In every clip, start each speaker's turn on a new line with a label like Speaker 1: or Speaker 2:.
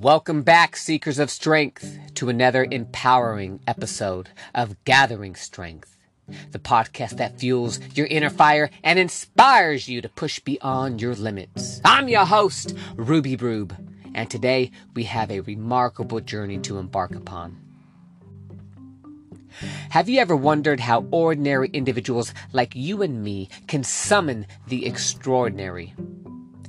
Speaker 1: Welcome back, Seekers of Strength, to another empowering episode of Gathering Strength, the podcast that fuels your inner fire and inspires you to push beyond your limits. I'm your host, Ruby Brube, and today we have a remarkable journey to embark upon. Have you ever wondered how ordinary individuals like you and me can summon the extraordinary?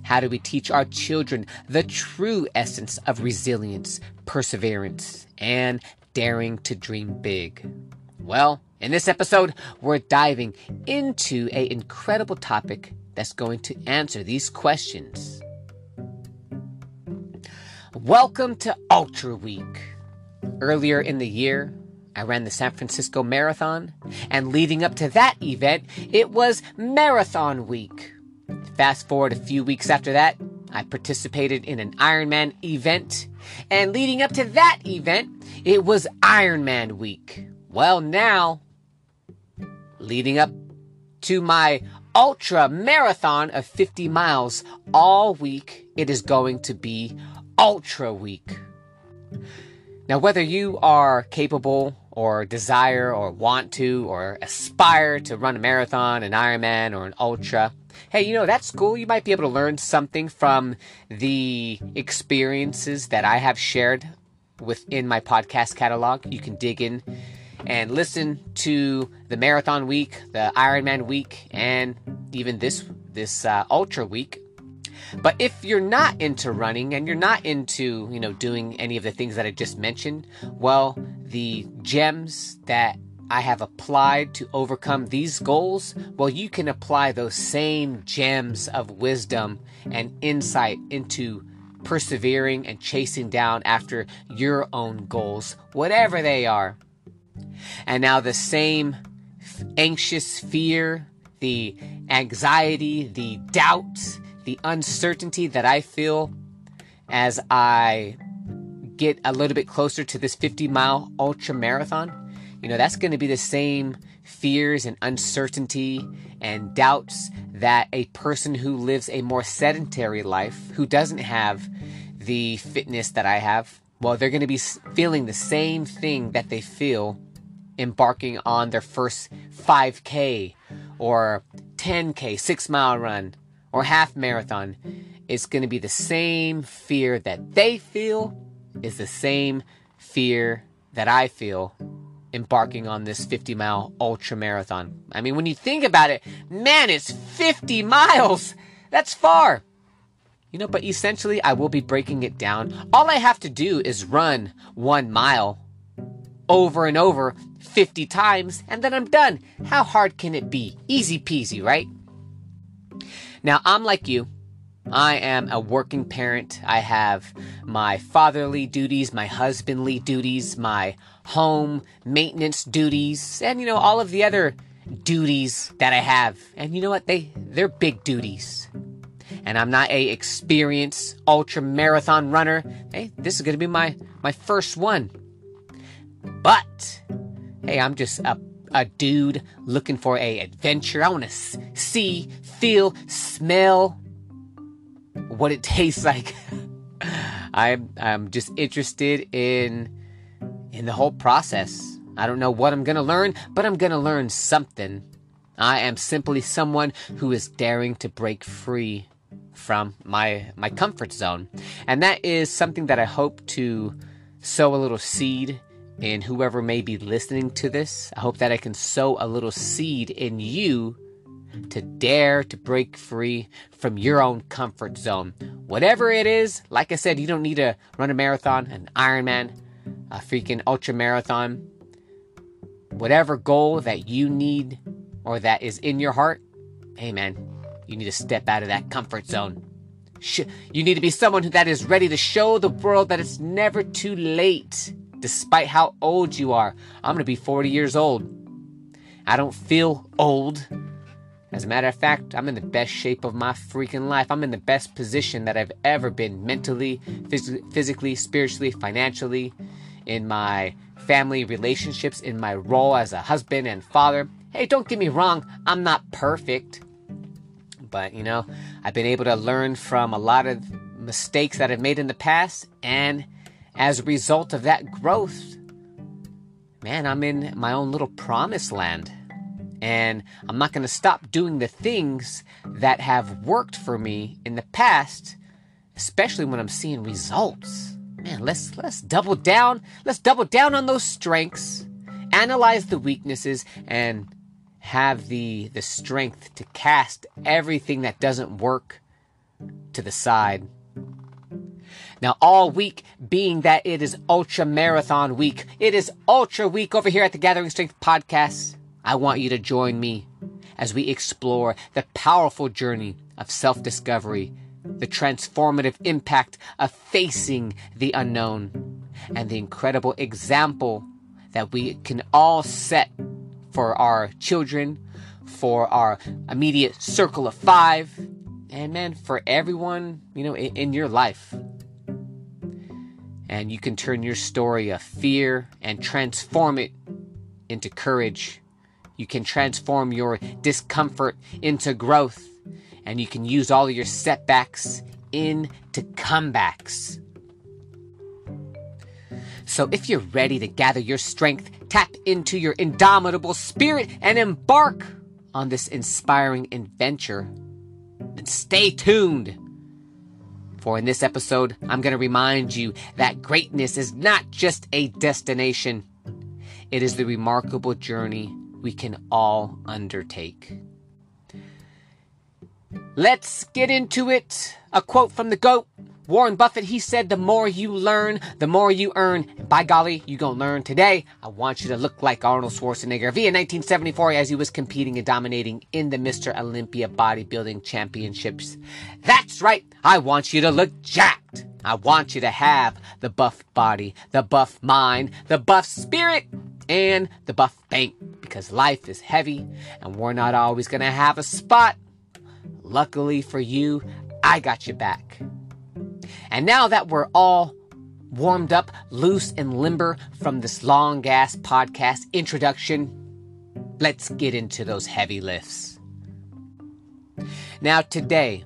Speaker 1: How do we teach our children the true essence of resilience, perseverance, and daring to dream big? Well, in this episode, we're diving into an incredible topic that's going to answer these questions. Welcome to Ultra Week. Earlier in the year, I ran the San Francisco Marathon, and leading up to that event, it was Marathon Week. Fast forward a few weeks after that, I participated in an Ironman event, and leading up to that event, it was Ironman Week. Well, now, leading up to my ultra marathon of 50 miles all week, it is going to be Ultra Week. Now, whether you are capable or desire or want to or aspire to run a marathon, an Ironman, or an Ultra, hey, you know, that's cool. You might be able to learn something from the experiences that I have shared within my podcast catalog. You can dig in and listen to the marathon week, the Ironman week, and even this this uh, ultra week. But if you're not into running and you're not into, you know, doing any of the things that I just mentioned, well, the gems that I have applied to overcome these goals, well, you can apply those same gems of wisdom and insight into persevering and chasing down after your own goals, whatever they are. And now the same anxious fear, the anxiety, the doubt, the uncertainty that I feel as I get a little bit closer to this 50 mile ultra marathon you know, that's going to be the same fears and uncertainty and doubts that a person who lives a more sedentary life, who doesn't have the fitness that I have, well, they're going to be feeling the same thing that they feel embarking on their first 5K or 10K, six mile run or half marathon. It's going to be the same fear that they feel, is the same fear that I feel embarking on this 50 mile ultra marathon. I mean, when you think about it, man, it's 50 miles. That's far. You know, but essentially, I will be breaking it down. All I have to do is run one mile over and over 50 times, and then I'm done. How hard can it be? Easy peasy, right? Now, I'm like you. I am a working parent. I have my fatherly duties, my husbandly duties, my home maintenance duties, and you know, all of the other duties that I have. And you know what? They they're big duties. And I'm not a experienced ultra marathon runner. Hey, this is gonna be my my first one. But hey, I'm just a a dude looking for a adventure. I want to see, feel, smell what it tastes like. I'm I'm just interested in in the whole process. I don't know what I'm to learn, but I'm to learn something. I am simply someone who is daring to break free from my my comfort zone. And that is something that I hope to sow a little seed in whoever may be listening to this. I hope that I can sow a little seed in you to dare to break free from your own comfort zone. Whatever it is, like I said, you don't need to run a marathon, an Ironman, a freaking ultra marathon, whatever goal that you need or that is in your heart, hey man, you need to step out of that comfort zone. You need to be someone that is ready to show the world that it's never too late, despite how old you are. I'm going to be 40 years old. I don't feel old. As a matter of fact, I'm in the best shape of my freaking life. I'm in the best position that I've ever been mentally, phys- physically, spiritually, financially in my family relationships, in my role as a husband and father. Hey, don't get me wrong, I'm not perfect. But, you know, I've been able to learn from a lot of mistakes that I've made in the past, and as a result of that growth, man, I'm in my own little promised land. And I'm not going to stop doing the things that have worked for me in the past, especially when I'm seeing results. Man, let's let's double down. Let's double down on those strengths, analyze the weaknesses and have the the strength to cast everything that doesn't work to the side. Now, all week being that it is Ultra Marathon Week, it is Ultra Week over here at the Gathering Strength Podcast. I want you to join me as we explore the powerful journey of self discovery, the transformative impact of facing the unknown, and the incredible example that we can all set for our children, for our immediate circle of five, and man, for everyone, you know, in, in your life. And you can turn your story of fear and transform it into courage. You can transform your discomfort into growth. And you can use all of your setbacks into comebacks. So if you're ready to gather your strength, tap into your indomitable spirit, and embark on this inspiring adventure, then stay tuned for in this episode, I'm going to remind you that greatness is not just a destination, it is the remarkable journey we can all undertake. Let's get into it. A quote from the GOAT Warren Buffett, he said, the more you learn, the more you earn. And by golly, you gonna learn today. I want you to look like Arnold Schwarzenegger via 1974 as he was competing and dominating in the Mr. Olympia bodybuilding championships. That's right. I want you to look jacked. I want you to have the buff body, the buff mind, the buff spirit, and the buff bank because life is heavy and we're not always gonna have a spot. Luckily for you, I got you back. And now that we're all warmed up, loose, and limber from this long gas podcast introduction, let's get into those heavy lifts. Now, today,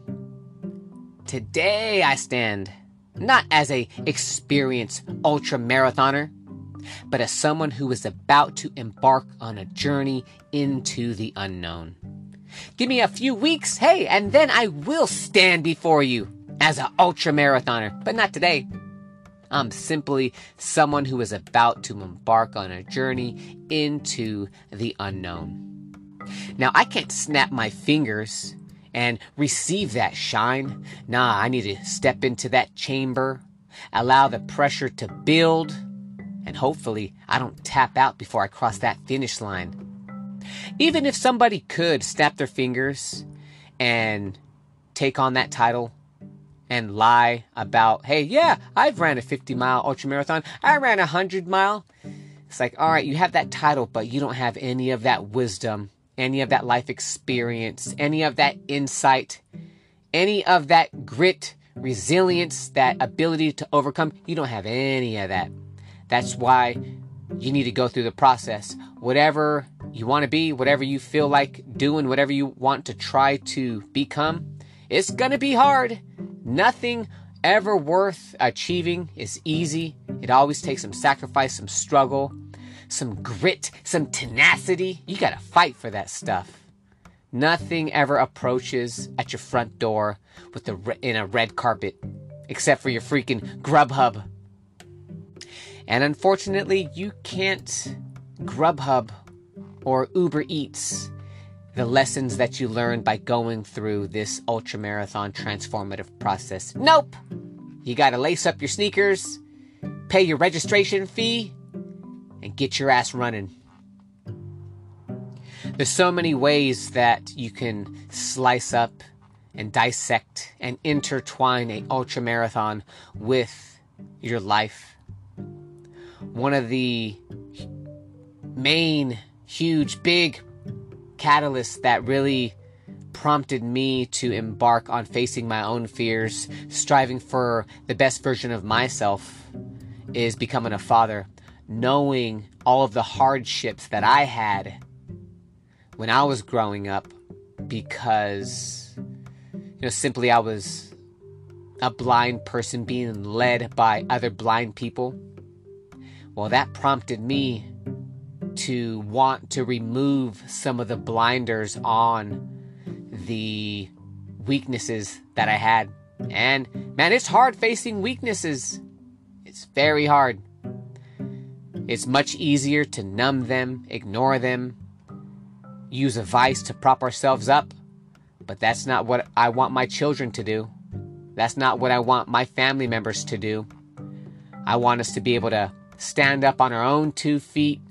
Speaker 1: today I stand not as a experienced ultra marathoner, but as someone who is about to embark on a journey into the unknown. Give me a few weeks, hey, and then I will stand before you as an ultra marathoner, but not today. I'm simply someone who is about to embark on a journey into the unknown. Now, I can't snap my fingers and receive that shine. Nah, I need to step into that chamber, allow the pressure to build, and hopefully I don't tap out before I cross that finish line. Even if somebody could snap their fingers and take on that title, and lie about, hey, yeah, I've ran a 50 mile ultra marathon. I ran a 100 mile. It's like, all right, you have that title, but you don't have any of that wisdom, any of that life experience, any of that insight, any of that grit, resilience, that ability to overcome. You don't have any of that. That's why you need to go through the process. Whatever you want to be, whatever you feel like doing, whatever you want to try to become, it's going to be hard. Nothing ever worth achieving is easy. It always takes some sacrifice, some struggle, some grit, some tenacity. You got to fight for that stuff. Nothing ever approaches at your front door with the in a red carpet, except for your freaking Grubhub. And unfortunately, you can't Grubhub or Uber Eats the lessons that you learn by going through this ultra marathon transformative process. Nope. You got to lace up your sneakers, pay your registration fee, and get your ass running. There's so many ways that you can slice up and dissect and intertwine a ultra marathon with your life. One of the main, huge, big catalysts that really prompted me to embark on facing my own fears, striving for the best version of myself, is becoming a father. Knowing all of the hardships that I had when I was growing up because, you know, simply I was a blind person being led by other blind people. Well, that prompted me to want to remove some of the blinders on the weaknesses that I had. And man, it's hard facing weaknesses. It's very hard. It's much easier to numb them, ignore them, use a vice to prop ourselves up. But that's not what I want my children to do. That's not what I want my family members to do. I want us to be able to stand up on our own two feet,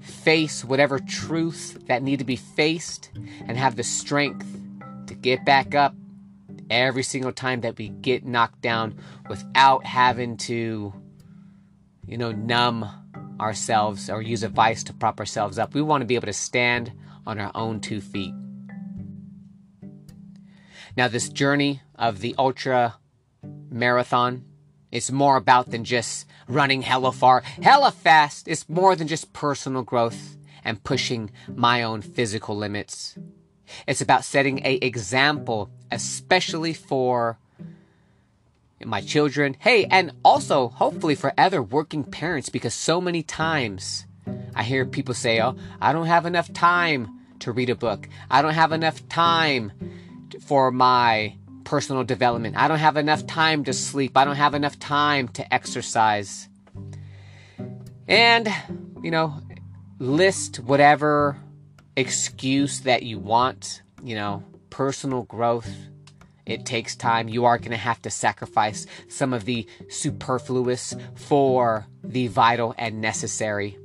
Speaker 1: face whatever truths that need to be faced, and have the strength to get back up every single time that we get knocked down without having to, you know, numb ourselves or use a vice to prop ourselves up. We want to be able to stand on our own two feet. Now, this journey of the ultra marathon is more about than just running hella far, hella fast. It's more than just personal growth and pushing my own physical limits. It's about setting a example, especially for my children. Hey, and also hopefully for other working parents, because so many times I hear people say, "Oh, I don't have enough time to read a book. I don't have enough time for my personal development. I don't have enough time to sleep. I don't have enough time to exercise. And, you know, list whatever excuse that you want, you know, personal growth. It takes time. You are going to have to sacrifice some of the superfluous for the vital and necessary.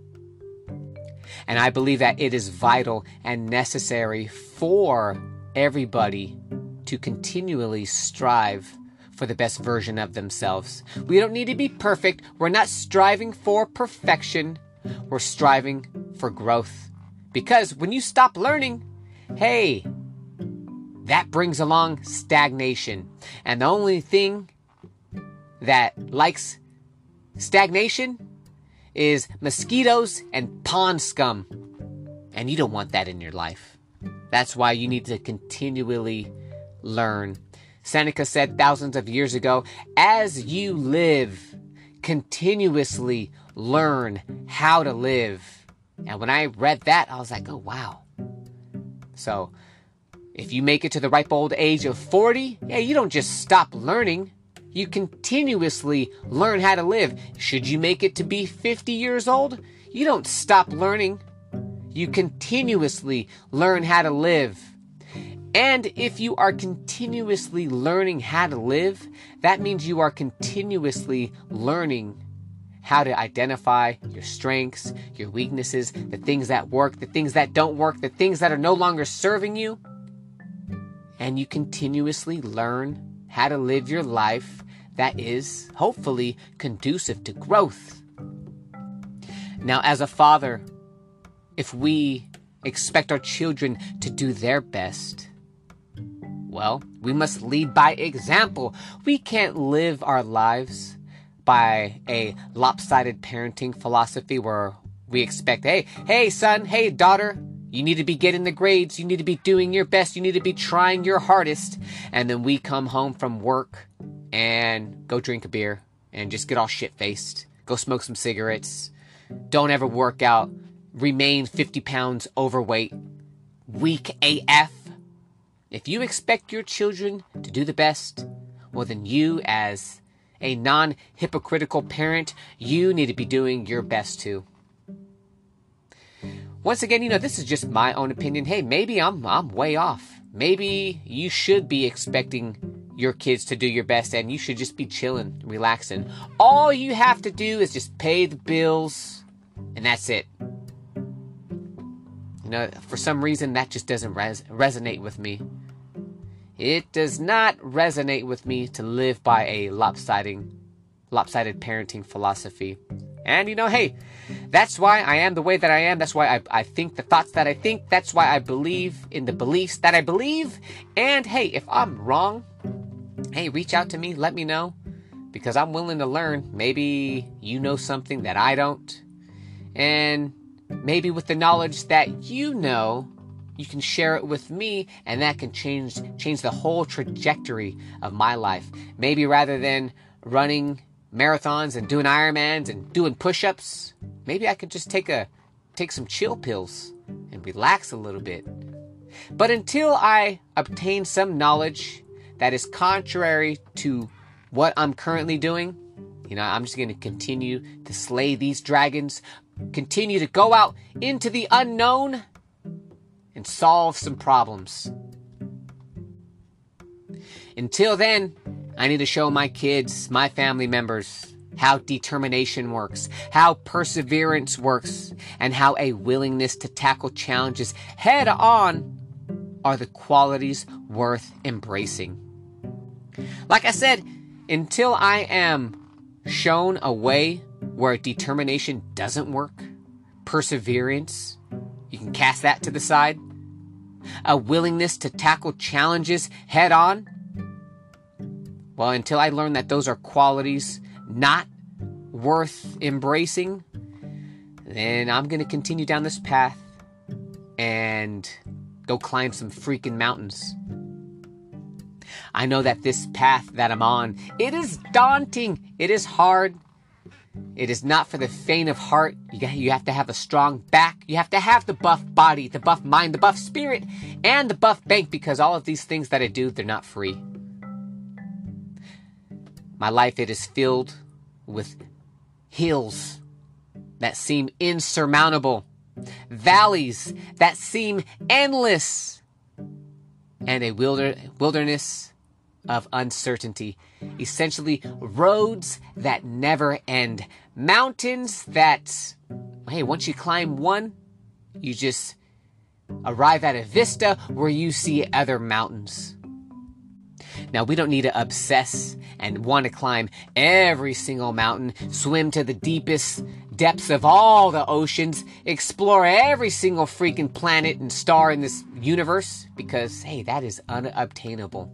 Speaker 1: And I believe that it is vital and necessary for everybody to continually strive for the best version of themselves. We don't need to be perfect. We're not striving for perfection. We're striving for growth. Because when you stop learning, hey, that brings along stagnation. And the only thing that likes stagnation is mosquitoes and pond scum. And you don't want that in your life. That's why you need to continually learn. Seneca said thousands of years ago as you live, continuously learn how to live. And when I read that, I was like, oh, wow. So, if you make it to the ripe old age of 40, yeah, you don't just stop learning. You continuously learn how to live. Should you make it to be 50 years old, you don't stop learning. You continuously learn how to live. And if you are continuously learning how to live, that means you are continuously learning how to identify your strengths, your weaknesses, the things that work, the things that don't work, the things that are no longer serving you. And you continuously learn how to live your life that is hopefully conducive to growth. Now, as a father, if we expect our children to do their best, well, we must lead by example. We can't live our lives by a lopsided parenting philosophy where we expect, hey, hey, son, hey, daughter, you need to be getting the grades. You need to be doing your best. You need to be trying your hardest. And then we come home from work and go drink a beer and just get all shit faced. Go smoke some cigarettes. Don't ever work out remain 50 pounds overweight, weak AF. If you expect your children to do the best, well, then you, as a non hypocritical parent, you need to be doing your best too. Once again, you know, this is just my own opinion. Hey, maybe I'm, I'm way off. Maybe you should be expecting your kids to do your best and you should just be chilling, relaxing. All you have to do is just pay the bills, and that's it. You know, for some reason that just doesn't res- resonate with me. It does not resonate with me to live by a lopsided, lopsided parenting philosophy. And you know, hey, that's why I am the way that I am. That's why I, I think the thoughts that I think. That's why I believe in the beliefs that I believe. And hey, if I'm wrong, hey, reach out to me, let me know. Because I'm willing to learn. Maybe you know something that I don't. And maybe with the knowledge that you know, you can share it with me and that can change change the whole trajectory of my life. Maybe rather than running marathons and doing Ironmans and doing push-ups, maybe I could just take a take some chill pills and relax a little bit. But until I obtain some knowledge that is contrary to what I'm currently doing, you know, I'm just going to continue to slay these dragons, continue to go out into the unknown and solve some problems. Until then, I need to show my kids, my family members, how determination works, how perseverance works, and how a willingness to tackle challenges head on are the qualities worth embracing. Like I said, until I am shown a way where determination doesn't work, perseverance, you can cast that to the side, a willingness to tackle challenges head on, well, until I learn that those are qualities not worth embracing, then I'm going to continue down this path and go climb some freaking mountains. I know that this path that I'm on, it is daunting. It is hard. It is not for the faint of heart. You, you have to have a strong back. You have to have the buff body, the buff mind, the buff spirit, and the buff bank because all of these things that I do, they're not free. My life, it is filled with hills that seem insurmountable, valleys that seem endless, and a wilder, wilderness of uncertainty. Essentially, roads that never end, mountains that, hey, once you climb one, you just arrive at a vista where you see other mountains. Now, we don't need to obsess and want to climb every single mountain, swim to the deepest depths of all the oceans, explore every single freaking planet and star in this universe, because, hey, that is unobtainable.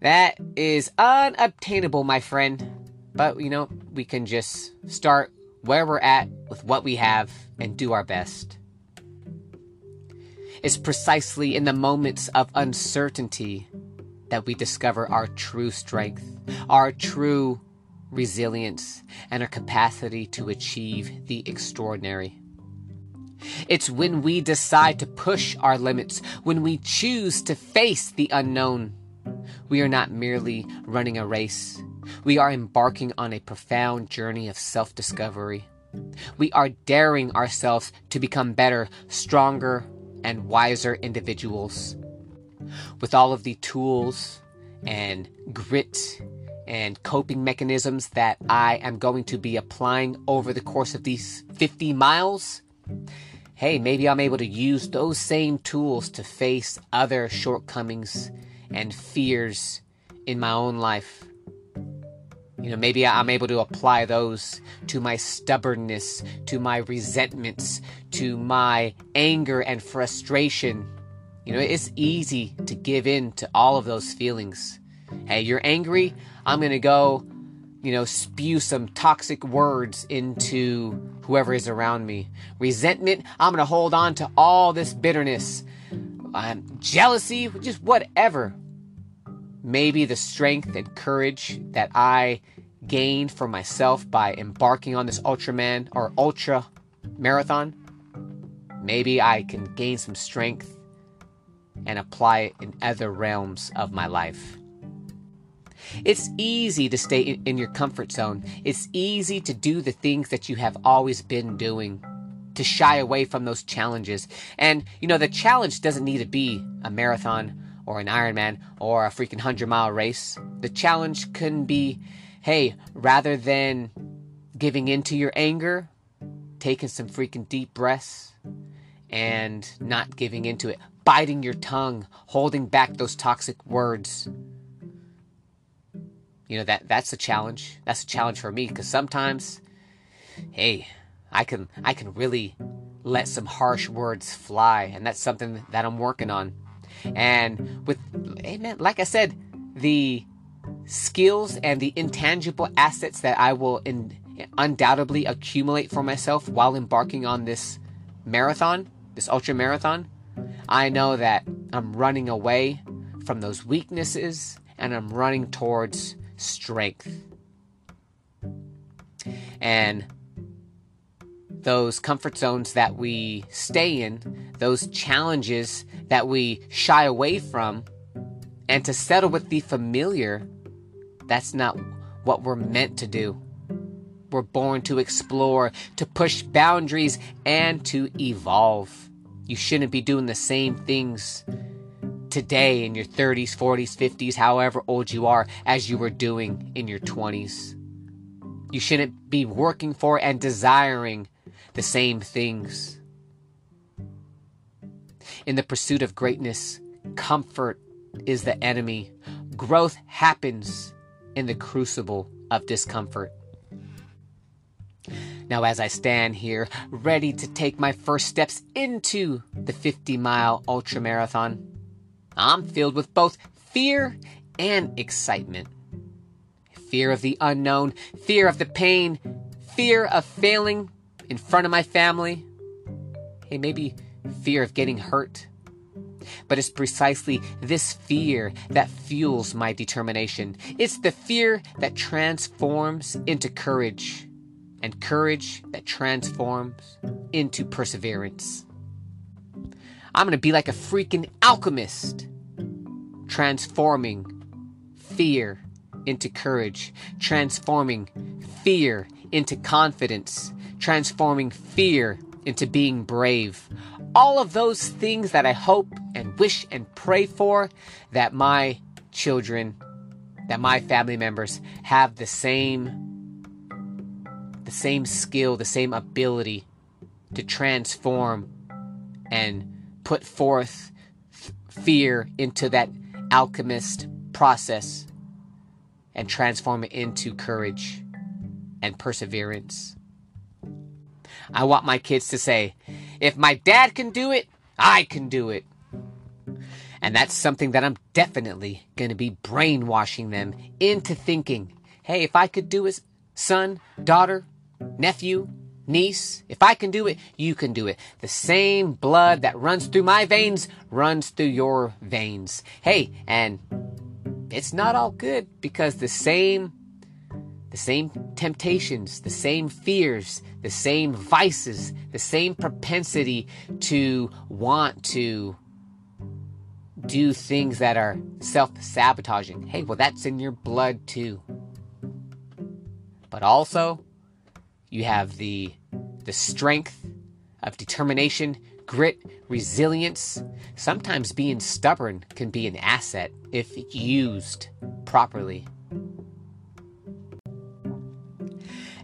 Speaker 1: That is unobtainable, my friend. But, you know, we can just start where we're at with what we have and do our best. It's precisely in the moments of uncertainty that we discover our true strength, our true resilience, and our capacity to achieve the extraordinary. It's when we decide to push our limits, when we choose to face the unknown. We are not merely running a race, we are embarking on a profound journey of self discovery. We are daring ourselves to become better, stronger, and wiser individuals with all of the tools and grit and coping mechanisms that I am going to be applying over the course of these 50 miles, hey, maybe I'm able to use those same tools to face other shortcomings and fears in my own life. You know, maybe I'm able to apply those to my stubbornness, to my resentments, to my anger and frustration you know, it's easy to give in to all of those feelings. Hey, you're angry? I'm going to go, you know, spew some toxic words into whoever is around me. Resentment? I'm going to hold on to all this bitterness. Um, jealousy? Just whatever. Maybe the strength and courage that I gained for myself by embarking on this Ultraman or Ultra marathon. Maybe I can gain some strength and apply it in other realms of my life. It's easy to stay in your comfort zone. It's easy to do the things that you have always been doing, to shy away from those challenges. And, you know, the challenge doesn't need to be a marathon or an Ironman or a freaking 100 mile race. The challenge can be hey, rather than giving into your anger, taking some freaking deep breaths and not giving into it biting your tongue, holding back those toxic words. You know that that's a challenge. That's a challenge for me because sometimes, hey, I can I can really let some harsh words fly, and that's something that I'm working on. And with, man, like I said, the skills and the intangible assets that I will in, undoubtedly accumulate for myself while embarking on this marathon this ultra marathon, I know that I'm running away from those weaknesses and I'm running towards strength. And those comfort zones that we stay in, those challenges that we shy away from, and to settle with the familiar, that's not what we're meant to do. We're born to explore, to push boundaries, and to evolve. You shouldn't be doing the same things today in your 30s, 40s, 50s, however old you are, as you were doing in your 20s. You shouldn't be working for and desiring the same things. In the pursuit of greatness, comfort is the enemy. Growth happens in the crucible of discomfort. Now, as I stand here, ready to take my first steps into the 50 mile ultra marathon, I'm filled with both fear and excitement. Fear of the unknown, fear of the pain, fear of failing in front of my family. Hey, maybe fear of getting hurt. But it's precisely this fear that fuels my determination. It's the fear that transforms into courage and courage that transforms into perseverance. I'm going to be like a freaking alchemist, transforming fear into courage, transforming fear into confidence, transforming fear into being brave. All of those things that I hope and wish and pray for that my children, that my family members have the same the same skill, the same ability to transform and put forth fear into that alchemist process and transform it into courage and perseverance. I want my kids to say, if my dad can do it, I can do it. And that's something that I'm definitely going to be brainwashing them into thinking hey, if I could do it, son, daughter, nephew, niece, if I can do it, you can do it. The same blood that runs through my veins runs through your veins. Hey, and it's not all good because the same the same temptations, the same fears, the same vices, the same propensity to want to do things that are self-sabotaging. Hey, well that's in your blood too. But also you have the the strength of determination, grit, resilience. Sometimes being stubborn can be an asset if used properly.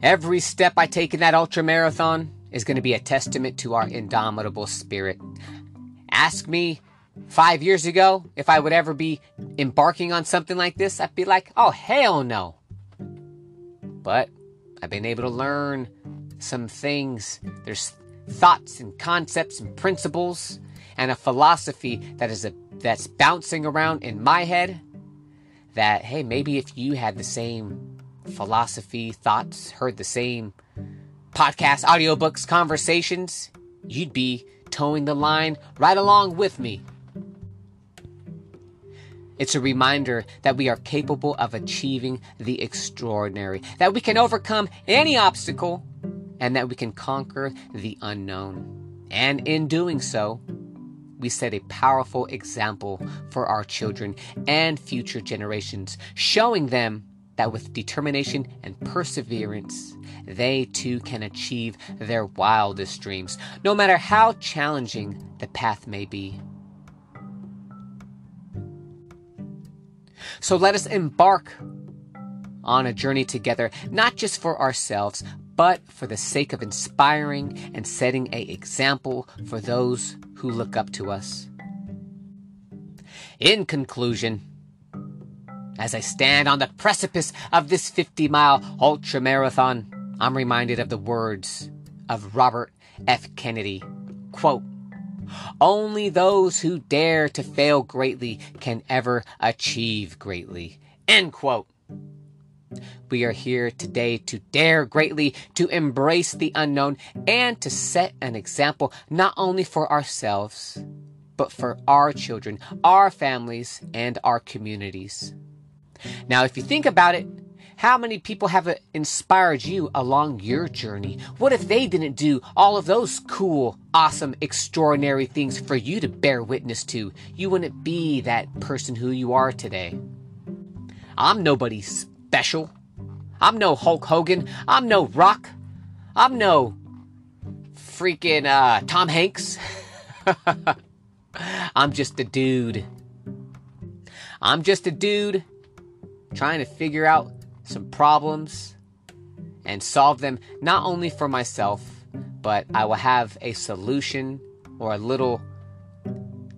Speaker 1: Every step I take in that ultra marathon is going to be a testament to our indomitable spirit. Ask me five years ago if I would ever be embarking on something like this, I'd be like, oh, hell no. But I've been able to learn some things. There's thoughts and concepts and principles and a philosophy that is a that's bouncing around in my head that hey maybe if you had the same philosophy thoughts heard the same podcast audiobooks conversations you'd be towing the line right along with me it's a reminder that we are capable of achieving the extraordinary, that we can overcome any obstacle, and that we can conquer the unknown. And in doing so, we set a powerful example for our children and future generations, showing them that with determination and perseverance, they too can achieve their wildest dreams, no matter how challenging the path may be. So let us embark on a journey together, not just for ourselves, but for the sake of inspiring and setting a example for those who look up to us. In conclusion, as I stand on the precipice of this 50 mile ultra marathon, I'm reminded of the words of Robert F. Kennedy. Quote, only those who dare to fail greatly can ever achieve greatly. End quote. We are here today to dare greatly, to embrace the unknown, and to set an example not only for ourselves, but for our children, our families, and our communities. Now, if you think about it, how many people have inspired you along your journey? What if they didn't do all of those cool, awesome, extraordinary things for you to bear witness to? You wouldn't be that person who you are today. I'm nobody special. I'm no Hulk Hogan. I'm no Rock. I'm no freaking uh, Tom Hanks. I'm just a dude. I'm just a dude trying to figure out some problems and solve them not only for myself, but I will have a solution or a little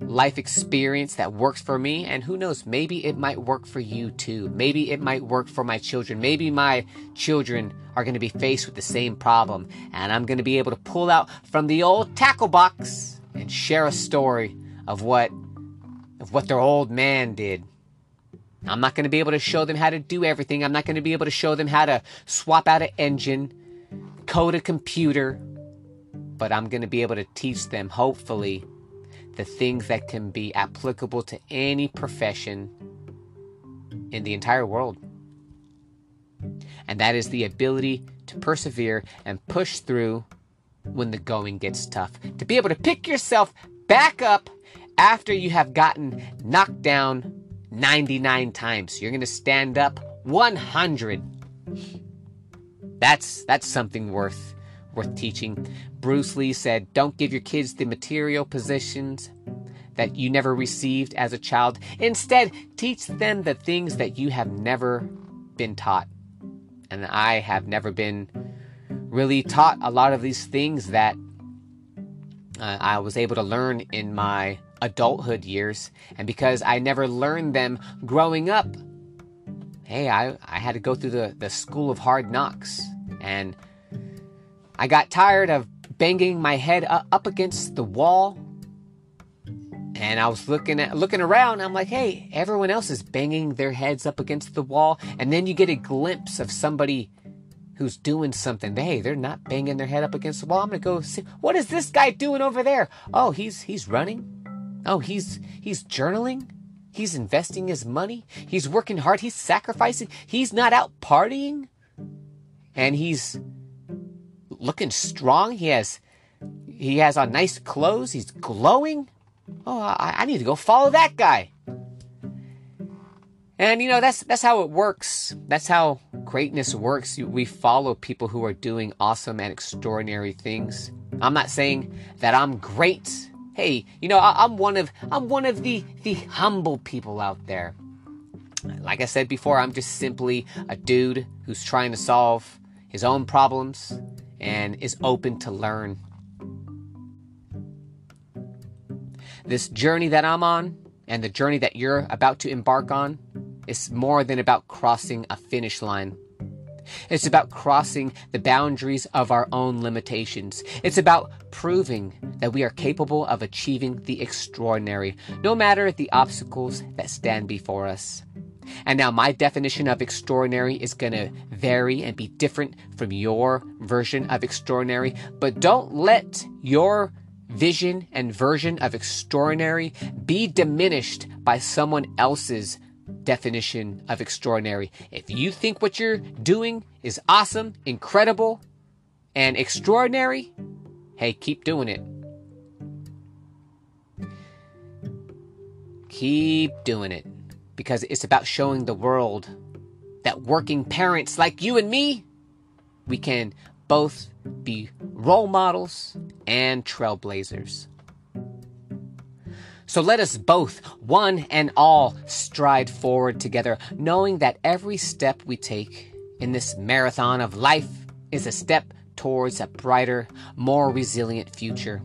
Speaker 1: life experience that works for me. And who knows, maybe it might work for you too. Maybe it might work for my children. Maybe my children are going to be faced with the same problem. And I'm going to be able to pull out from the old tackle box and share a story of what, of what their old man did. I'm not going to be able to show them how to do everything. I'm not going to be able to show them how to swap out an engine, code a computer, but I'm going to be able to teach them, hopefully, the things that can be applicable to any profession in the entire world. And that is the ability to persevere and push through when the going gets tough. To be able to pick yourself back up after you have gotten knocked down 99 times. You're going to stand up 100. That's that's something worth worth teaching. Bruce Lee said, "Don't give your kids the material possessions that you never received as a child. Instead, teach them the things that you have never been taught." And I have never been really taught a lot of these things that uh, I was able to learn in my adulthood years, and because I never learned them growing up, hey, I, I had to go through the, the school of hard knocks. And I got tired of banging my head up against the wall. And I was looking at looking around, I'm like, hey, everyone else is banging their heads up against the wall. And then you get a glimpse of somebody who's doing something. Hey, they're not banging their head up against the wall. I'm gonna go see what is this guy doing over there? Oh, he's he's running. Oh, he's he's journaling. He's investing his money. He's working hard. He's sacrificing. He's not out partying. And he's looking strong. He has he has on nice clothes. He's glowing. Oh, I, I need to go follow that guy. And you know that's that's how it works. That's how greatness works. We follow people who are doing awesome and extraordinary things. I'm not saying that I'm great hey, you know, I, am one of I'm one of the the humble people out there. Like I said before, I'm just simply a dude who's trying to solve his own problems and is open to learn. This journey that I'm on and the journey that you're about to embark on is more than about crossing a finish line. It's about crossing the boundaries of our own limitations. It's about proving that we are capable of achieving the extraordinary, no matter the obstacles that stand before us. And now, my definition of extraordinary is going to vary and be different from your version of extraordinary, but don't let your vision and version of extraordinary be diminished by someone else's definition of extraordinary. If you think what you're doing is awesome, incredible, and extraordinary, hey, keep doing it. Keep doing it because it's about showing the world that working parents like you and me, we can both be role models and trailblazers. So let us both, one and all, stride forward together, knowing that every step we take in this marathon of life is a step towards a brighter, more resilient future.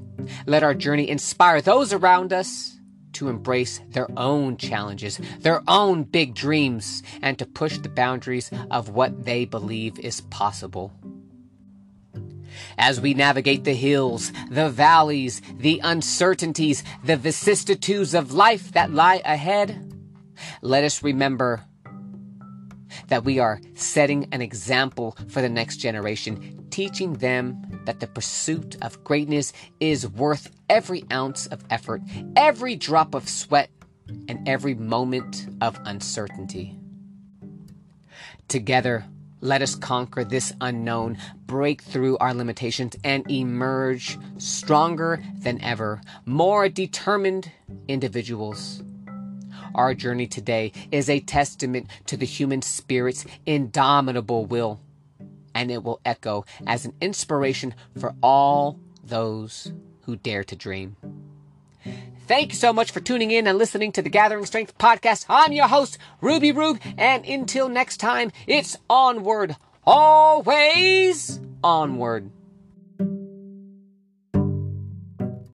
Speaker 1: Let our journey inspire those around us to embrace their own challenges, their own big dreams, and to push the boundaries of what they believe is possible. As we navigate the hills, the valleys, the uncertainties, the vicissitudes of life that lie ahead, let us remember that we are setting an example for the next generation, teaching them that the pursuit of greatness is worth every ounce of effort, every drop of sweat, and every moment of uncertainty. Together, let us conquer this unknown, break through our limitations, and emerge stronger than ever, more determined individuals. Our journey today is a testament to the human spirit's indomitable will, and it will echo as an inspiration for all those who dare to dream. Thank you so much for tuning in and listening to the Gathering Strength podcast. I'm your host, Ruby Rube, and until next time, it's onward, always onward.